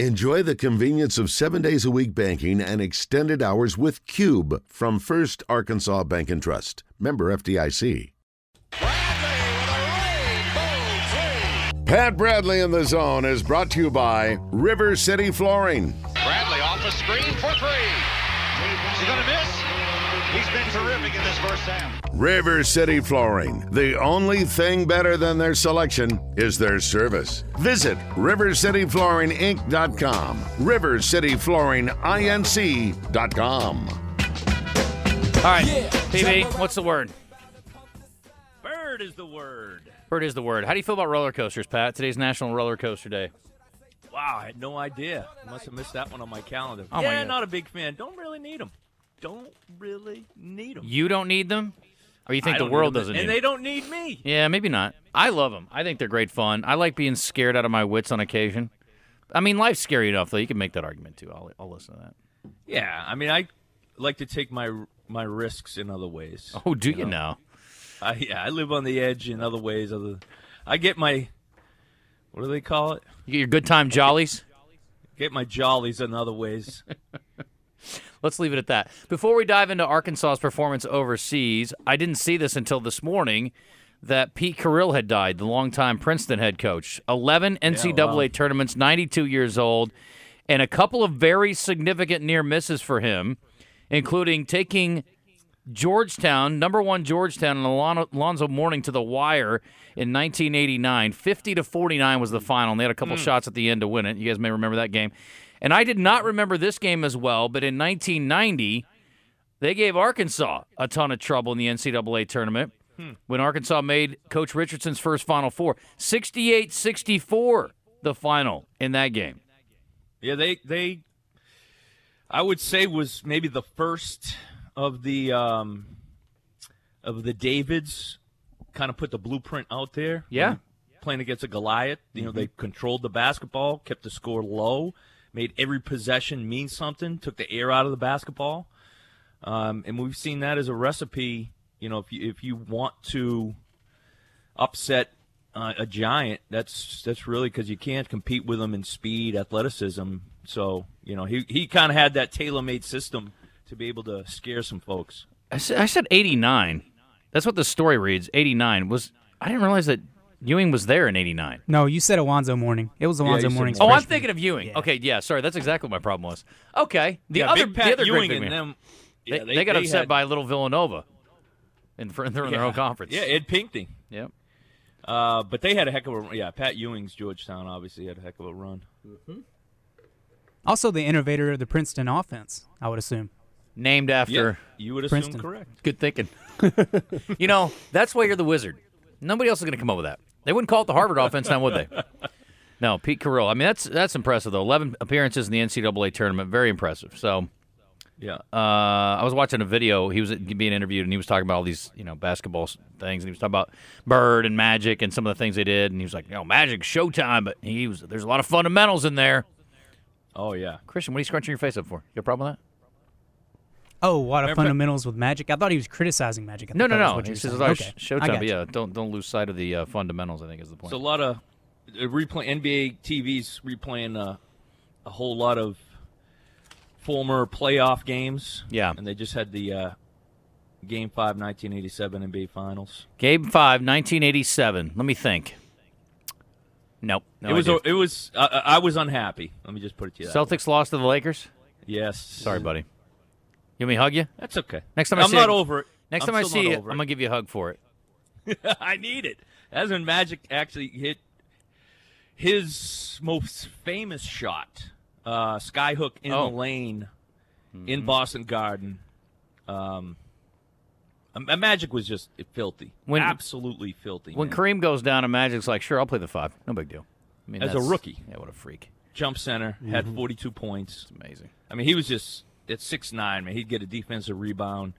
Enjoy the convenience of seven days a week banking and extended hours with Cube from First Arkansas Bank and Trust. Member FDIC. Pat Bradley in the zone is brought to you by River City Flooring. Bradley off the screen for three. Is he going to miss? He's been terrific in this first half. River City Flooring. The only thing better than their selection is their service. Visit rivercityflooringinc.com. rivercityflooringinc.com. All right, PB, what's the word? Bird is the word. Bird is the word. How do you feel about roller coasters, Pat? Today's National Roller Coaster Day. Wow, I had no idea. I must have missed that one on my calendar. Oh, my yeah, God. not a big fan. Don't really need them. Don't really need them. You don't need them, or you think the world doesn't and they them? don't need me. Yeah, maybe not. I love them. I think they're great fun. I like being scared out of my wits on occasion. I mean, life's scary enough, though. You can make that argument too. I'll, I'll listen to that. Yeah, I mean, I like to take my my risks in other ways. Oh, do you, know? I, yeah, I live on the edge in other ways. Other, I get my what do they call it? You get your good time jollies. Get my jollies in other ways. Let's leave it at that. Before we dive into Arkansas's performance overseas, I didn't see this until this morning that Pete Carril had died, the longtime Princeton head coach. 11 NCAA wow. tournaments, 92 years old, and a couple of very significant near misses for him, including taking Georgetown, number one Georgetown, and Alon- Alonzo Mourning to the wire in 1989. 50 to 49 was the final, and they had a couple hmm. shots at the end to win it. You guys may remember that game. And I did not remember this game as well, but in 1990, they gave Arkansas a ton of trouble in the NCAA tournament when Arkansas made Coach Richardson's first Final Four. 68 64, the final in that game. Yeah, they they I would say was maybe the first of the um of the Davids kind of put the blueprint out there. Yeah. Playing against a Goliath, you know, they controlled the basketball, kept the score low, made every possession mean something, took the air out of the basketball. Um, and we've seen that as a recipe, you know, if you if you want to upset uh, a giant, that's that's really because you can't compete with them in speed, athleticism. So you know he he kind of had that tailor-made system to be able to scare some folks. I said, I said 89. That's what the story reads. 89 was. I didn't realize that Ewing was there in 89. No, you said Alonzo Mourning. It was Alonzo you said Mourning's Oh, I'm thinking of Ewing. Yeah. Okay, yeah, sorry. That's exactly what my problem was. Okay. The yeah, other, Big the other Ewing great and man. them. They, yeah, they got upset had- by Little Villanova in, fr- they're in their own conference. Yeah, Ed Pinckney. Yep. Uh, but they had a heck of a yeah. Pat Ewing's Georgetown obviously had a heck of a run. Also, the innovator of the Princeton offense, I would assume. Named after. Yeah, you would assume Princeton. correct. Good thinking. you know, that's why you're the wizard. Nobody else is going to come up with that. They wouldn't call it the Harvard offense, now would they? No, Pete Carril. I mean, that's that's impressive though. Eleven appearances in the NCAA tournament, very impressive. So, Yeah. uh, I was watching a video. He was being interviewed, and he was talking about all these, you know, basketball things, and he was talking about Bird and Magic and some of the things they did, and he was like, "You know, Magic Showtime," but he was there's a lot of fundamentals in there. Oh yeah. Christian, what are you scrunching your face up for? You got a problem with that? Oh, what a Remember- fundamentals with Magic. I thought he was criticizing Magic. I No, no, no. what He you says were it's saying. always Okay, Showtime, got yeah, don't don't lose sight of the uh, fundamentals. I think is the point. It's a lot of uh, replay NBA TVs replaying uh, a whole lot of former playoff games. Yeah. and they just had the uh, Game Five, 1987 NBA Finals. Game five, 1987. Let me think. Nope. No it was. idea. It was. Uh, I was unhappy. Let me just put it to you. That way. Celtics lost to the Lakers. Yes. Sorry, buddy. You want me to hug you? That's okay. Next time I I'm see not it- over it. Next I'm time I see you, I'm gonna give you a hug for it. I need it. That's when Magic actually hit his most famous shot, uh, skyhook in Oh. the lane Mm-hmm. in Boston Garden. Um, uh, Magic was just filthy, When- absolutely filthy. When man. Kareem goes down and Magic's like, sure, I'll play the five. No big deal. I mean, As a rookie. Yeah, what a freak. jump center had 42 points. It's amazing. I mean, he was just at six nine, man. He'd get a defensive rebound.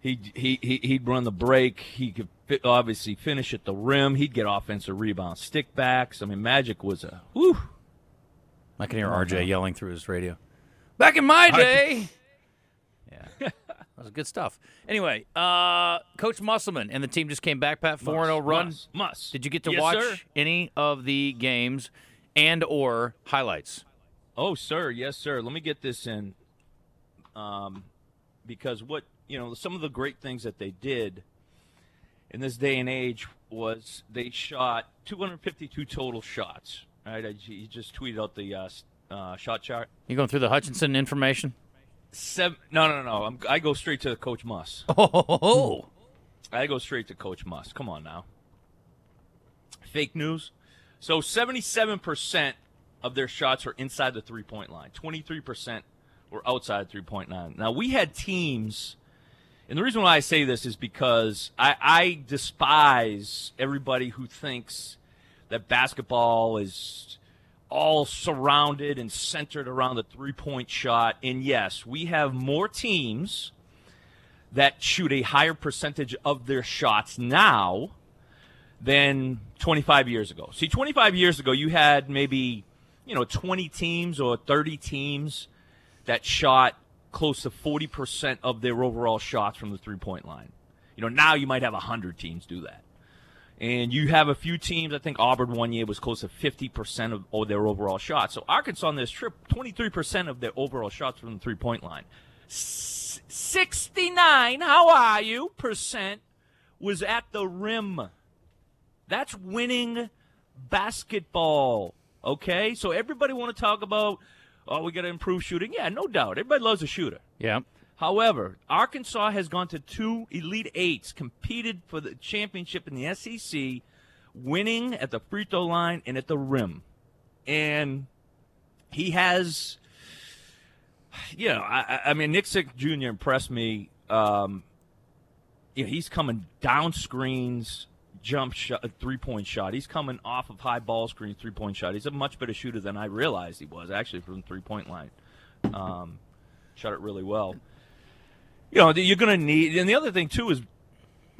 He he he he'd run the break. He could fit, obviously finish at the rim. He'd get offensive rebounds, stick backs. I mean, Magic was a whew. I can hear RJ yelling through his radio. Back in my day. yeah. That was good stuff. Anyway, uh, Coach Musselman and the team just came back, Pat, 4 0 run. Must, must. Did you get to Yes, watch sir. any of the games? and or highlights. Oh, sir, yes, sir. Let me get this in, um, because what you know, some of the great things that they did in this day and age was they shot 252 total shots. Right, I, you just tweeted out the uh, uh, shot chart. You going through the Hutchinson information? Seven, no, no, no. I'm, I go straight to Coach Muss. Oh, I go straight to Coach Muss. Come on now. Fake news. So 77% of their shots were inside the three point line, 23% were outside three point line. Now, we had teams, and the reason why I say this is because I, I despise everybody who thinks that basketball is all surrounded and centered around the three point shot. And yes, we have more teams that shoot a higher percentage of their shots now than 25 years ago. See, 25 years ago, you had maybe, you know, 20 teams or 30 teams that shot close to 40% of their overall shots from the three point line. You know, now you might have 100 teams do that. And you have a few teams, I think Auburn one year was close to 50% of, of their overall shots. So Arkansas on this trip, 23% of their overall shots from the three point line. 69, how are you, percent was at the rim. That's winning basketball. Okay? So everybody want to talk about, oh, we got to improve shooting. Yeah, no doubt. Everybody loves a shooter. yeah. However, Arkansas has gone to two Elite Eights, competed for the championship in the SEC, winning at the free throw line and at the rim. And he has, you know, I, I- mean, Nick Smith Jr. impressed me. Um, you know, he's coming down screens, jump shot, three point shot. He's coming off of high ball screen, three point shot. He's a much better shooter than I realized he was actually from three point line. Um, shot it really well you know, you're going to need, and the other thing too is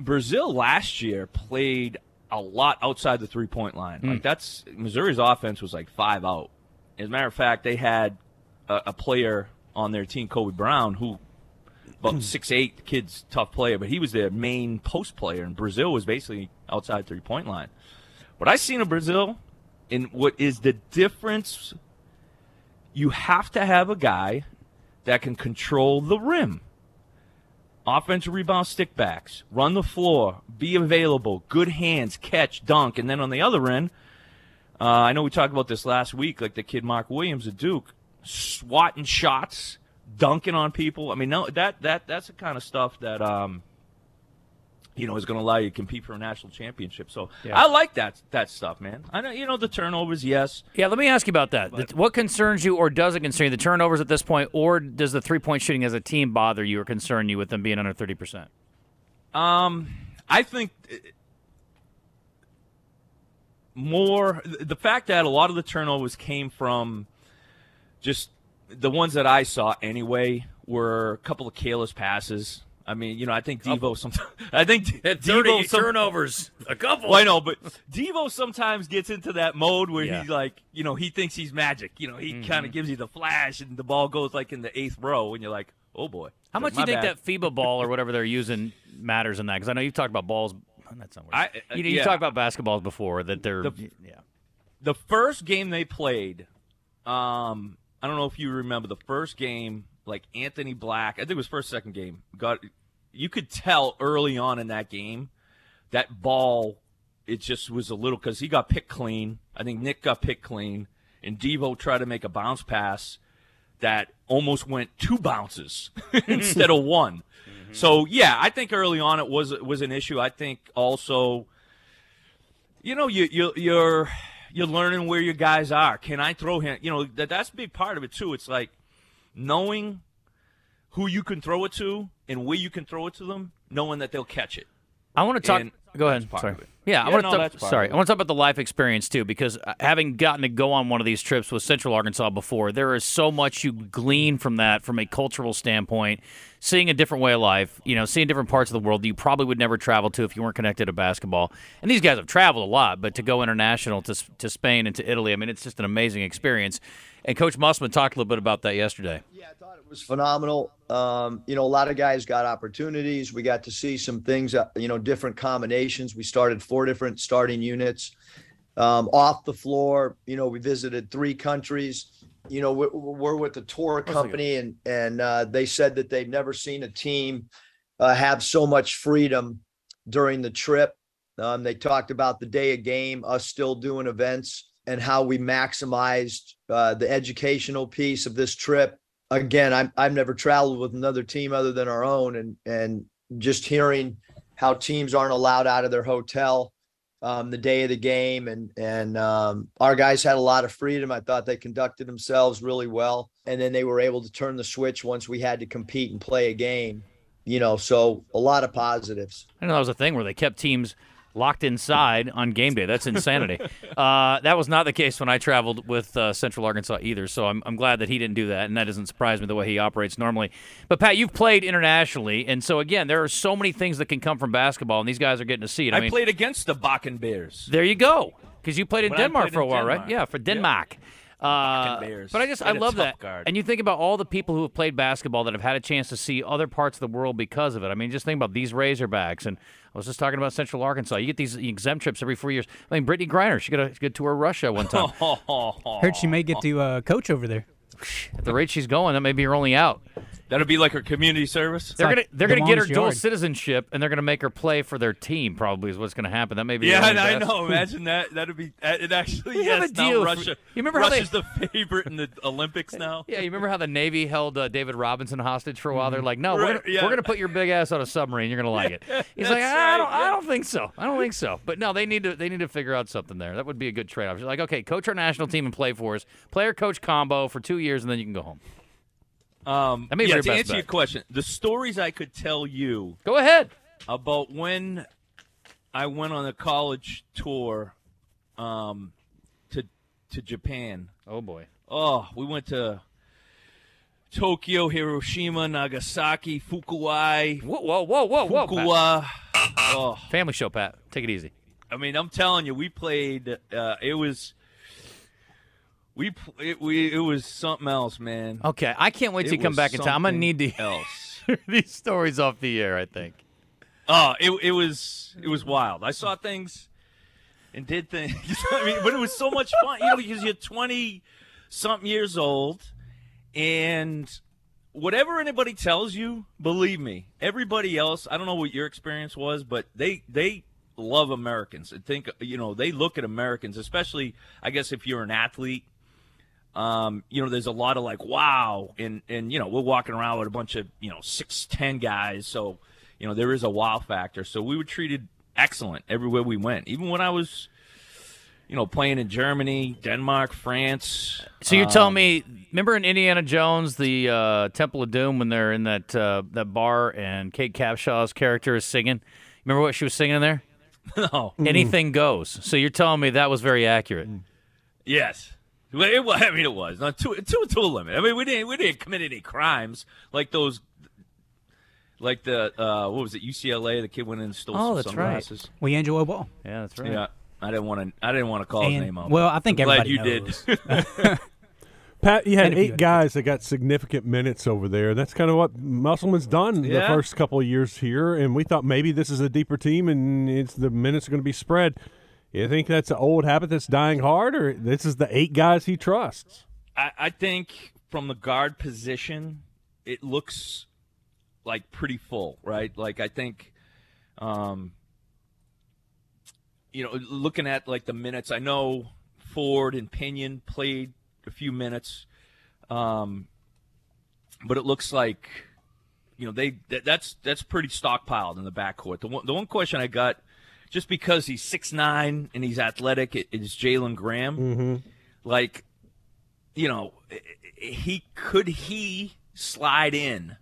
Brazile last year played a lot outside the three point line. Like that's Missouri's offense was like five out. As a matter of fact, they had a, a player on their team, Kobe Brown, who about six eight, kid's tough player, but he was their main post player, and Brazile was basically outside three point line. What I seen of Brazile, and what is the difference? You have to have a guy that can control the rim offensive rebound stickbacks, run the floor, be available, good hands, catch, dunk, and then on the other end, uh, I know we talked about this last week, like the kid Mark Williams at Duke, swatting shots, dunking on people. I mean, no, that that that's the kind of stuff that um, you know is going to allow you to compete for a national championship. So Yeah. I like that that stuff, man. I know you know the turnovers, yes. Yeah, let me ask you about that. The- what concerns you or does it concern you? The turnovers at this point, or does the three point shooting as a team bother you or concern you with them being under 30%? Um, I think uh, more the fact that a lot of the turnovers came from just the ones that I saw anyway were a couple of careless passes. I mean, you know, I think Devo sometimes. I think Devo some- turnovers. A couple. well, I know, but Devo sometimes gets into that mode where Yeah. he like, you know, he thinks he's magic. You know, he Mm-hmm. kind of gives you the flash, and the ball goes like in the eighth row, and you're like, oh boy. How Like, much do you think bad. that FIBA ball or whatever they're using matters in that? Because I know you've talked about balls. That's not. I- uh, you, you yeah. talked about basketballs before that they're. The- yeah. the first game they played, um, I don't know if you remember the first game, like Anthony Black, I think it was first second game. Got you could tell early on in that game that ball, it just was a little because he got picked clean. I think Nick got picked clean, and Devo tried to make a bounce pass that almost went two bounces instead of one. Mm-hmm. So yeah, I think early on it was was an issue. I think also you know, you you you're you're learning where your guys are. Can I throw him? You know, that that's a big part of it too. It's like knowing who you can throw it to and where you can throw it to them, knowing that they'll catch it. I want to talk. And Go ahead. Sorry. Of it. Yeah, I want no, to that's talk. Sorry, I want to talk about the life experience too, because uh, having gotten to go on one of these trips with Central Arkansas before, there is so much you glean from that, from a cultural standpoint, seeing a different way of life. You know, seeing different parts of the world that you probably would never travel to if you weren't connected to basketball. And these guys have traveled a lot, but to go international to to Spain and to Italy, I mean, it's just an amazing experience. And Coach Musselman talked a little bit about that yesterday. Yeah, I thought it was phenomenal. Um, you know, a lot of guys got opportunities. We got to see some things, uh, you know, different combinations. We started four different starting units. Um, off the floor, you know, we visited three countries. You know, we're, we're with the tour company, and and uh, they said that they've never seen a team uh, have so much freedom during the trip. Um, they talked about the day of game, us still doing events, and how we maximized uh, the educational piece of this trip. Again, I'm, I've never traveled with another team other than our own, and and just hearing how teams aren't allowed out of their hotel um, the day of the game, and and um, our guys had a lot of freedom. I thought they conducted themselves really well, and then they were able to turn the switch once we had to compete and play a game. You know, so a lot of positives. I know that was a thing where they kept teams locked inside on game day. That's insanity. uh, that was not the case when I traveled with uh, Central Arkansas either. So I'm, I'm glad that he didn't do that, and that doesn't surprise me the way he operates normally. But Pat, you've played internationally, and so again, there are so many things that can come from basketball, and these guys are getting to see it. I, I, mean, played against the Bakken Bears. there you go, because you played in When Denmark played for a while, right? Yeah, for Denmark. Uh, but I just They I love that, guard. and you think about all the people who have played basketball that have had a chance to see other parts of the world because of it. I mean, just think about these Razorbacks, and I was just talking about Central Arkansas. You get these exempt trips every four years. I mean, Brittney Griner, she got a good tour of Russia one time. Heard she may get to uh, coach over there. At the rate she's going, that may be her only out. That'll be like her community service. They're like gonna they're gonna get her Demont's dual citizenship, and they're gonna make her play for their team. Probably is what's gonna happen. That may be. Yeah, only I know. Imagine that. That'd be. uh, It actually. We have yes, a now deal for- Russia. You remember how they- Russia's the favorite in the Olympics now. Yeah, you remember how the Navy held uh, David Robinson hostage for a while? They're like, no, we're gonna, yeah. we're gonna put your big ass on a submarine. You're gonna like it. He's like, That's I don't, right, I don't think so. I don't think so. But no, they need to, they need to figure out something there. That would be a good trade off. You're like, okay, coach our national team and play for us, player coach combo for two years, and then you can go home. Um, That may yeah, to answer your question, the stories I could tell you Go ahead. about when I went on a college tour um, to to Japan. Oh boy. Oh, we went to Tokyo, Hiroshima, Nagasaki, Fukuai, Whoa, whoa, whoa, whoa, whoa. Pat. Fukua. Oh, Family show, Pat. Take it easy. I mean, I'm telling you, we played. Uh, it was. We it, we it was something else, man. Okay, I can't wait It you come back in time. I'm gonna need to else. these stories off the air. I think. Oh, it it was it was wild. I saw things and did things. I mean, but it was so much fun, you know, because you're 20 something years old, and whatever anybody tells you, believe me, everybody else. I don't know what your experience was, but they they love Americans and think you know they look at Americans, especially I guess if you're an athlete. Um, you know, there's a lot of like, wow, and and you know, we're walking around with a bunch of you know six ten guys, so you know there is a wow factor. So we were treated excellent everywhere we went, even when I was, you know, playing in Germany, Denmark, France. So you're telling Um, me, remember in Indiana Jones, the uh, Temple of Doom, when they're in that uh, that bar and Kate Capshaw's character is singing? Remember what she was singing in there? No. Anything goes. So you're telling me that was very accurate. Yes. Well, it was, I mean, it was not to to to a limit. I mean, we didn't we didn't commit any crimes like those, like the uh, what was it UCLA? The kid went in and stole Oh, some that's right. sunglasses. We Angelo Ball. Yeah, that's right. Yeah, I didn't want to. I didn't want to call his name out. well, I think I'm glad you knows. did. Pat, you had And if you eight guys that got significant minutes over there. That's kind of what Musselman's done the first couple of years here, and we thought maybe this is a deeper team and it's the minutes are going to be spread. You think that's an old habit that's dying hard, or this is the eight guys he trusts? I, I think from the guard position, it looks like pretty full, right? Like I think, um, you know, looking at like the minutes, I know Ford and Pinion played a few minutes, um, but it looks like, you know, they that, that's that's pretty stockpiled in the backcourt. The one the one question I got, just because he's six nine and he's athletic, it, is Jalen Graham. Mm-hmm. Like, you know, he could he slide in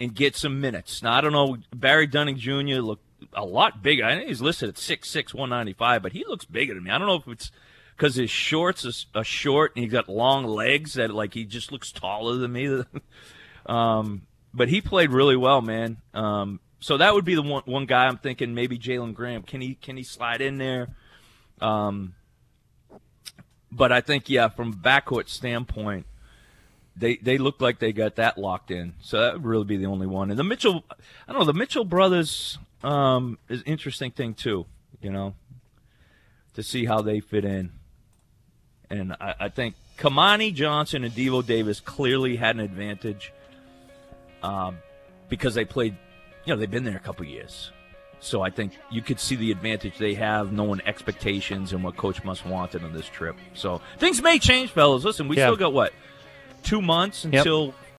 and get some minutes. Now I don't know. Barry Dunning Jr. looked a lot bigger. I think he's listed at 6'6", 195, but he looks bigger to me. I don't know if it's because his shorts are short and he's got long legs that like he just looks taller than me. um, but he played really well, man. Um, so that would be the one one guy I'm thinking maybe Jalen Graham. Can he can he slide in there? Um, but I think yeah, from backcourt standpoint, they they look like they got that locked in. So that would really be the only one. And the Mitchell, I don't know, the Mitchell brothers um, is interesting thing too. You know, to see how they fit in. And I, I think Kamani Johnson and Devo Davis clearly had an advantage um, because they played, you know, they've been there a couple years. So I think you could see the advantage they have, knowing expectations and what Coach Muss wanted on this trip. So things may change, fellas. Listen, we Yeah. still got what two months Yep. until